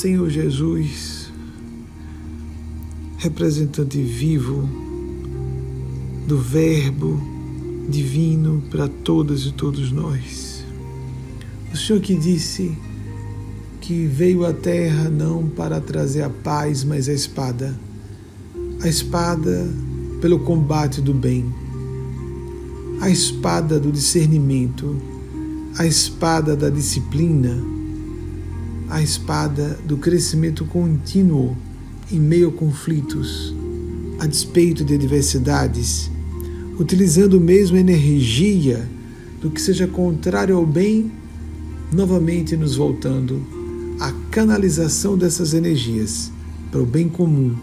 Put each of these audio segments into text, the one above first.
Senhor Jesus, representante vivo do Verbo divino para todas e todos nós. O Senhor que disse que veio à terra não para trazer a paz, mas a espada. A espada pelo combate do bem. A espada do discernimento. A espada da disciplina. A espada do crescimento contínuo em meio a conflitos, a despeito de adversidades, utilizando mesmo energia do que seja contrário ao bem, novamente nos voltando a canalização dessas energias para o bem comum,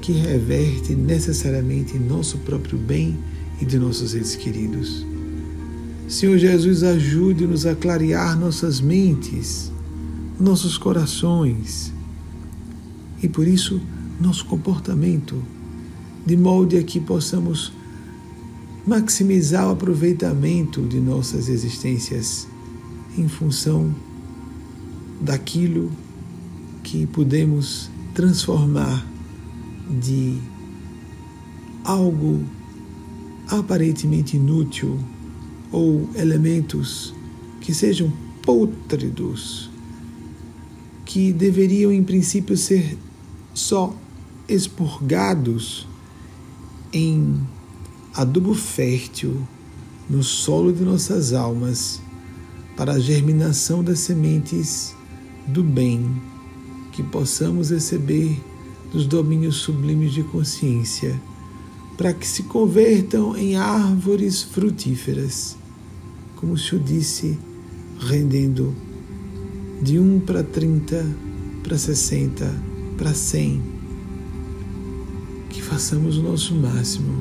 que reverte necessariamente em nosso próprio bem e de nossos entes queridos. Senhor Jesus, ajude-nos a clarear nossas mentes, nossos corações. E, por isso, nosso comportamento, de modo a que possamos maximizar o aproveitamento de nossas existências em função daquilo que podemos transformar de algo aparentemente inútil ou elementos que sejam pútridos, que deveriam em princípio ser só expurgados em adubo fértil no solo de nossas almas para a germinação das sementes do bem que possamos receber dos domínios sublimes de consciência, para que se convertam em árvores frutíferas, como o Senhor disse, rendendo de um para trinta, para sessenta, para cem. Que façamos o nosso máximo,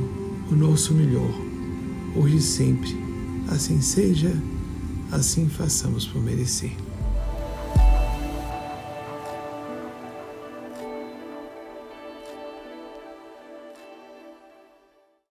o nosso melhor, hoje e sempre. Assim seja, assim façamos por merecer.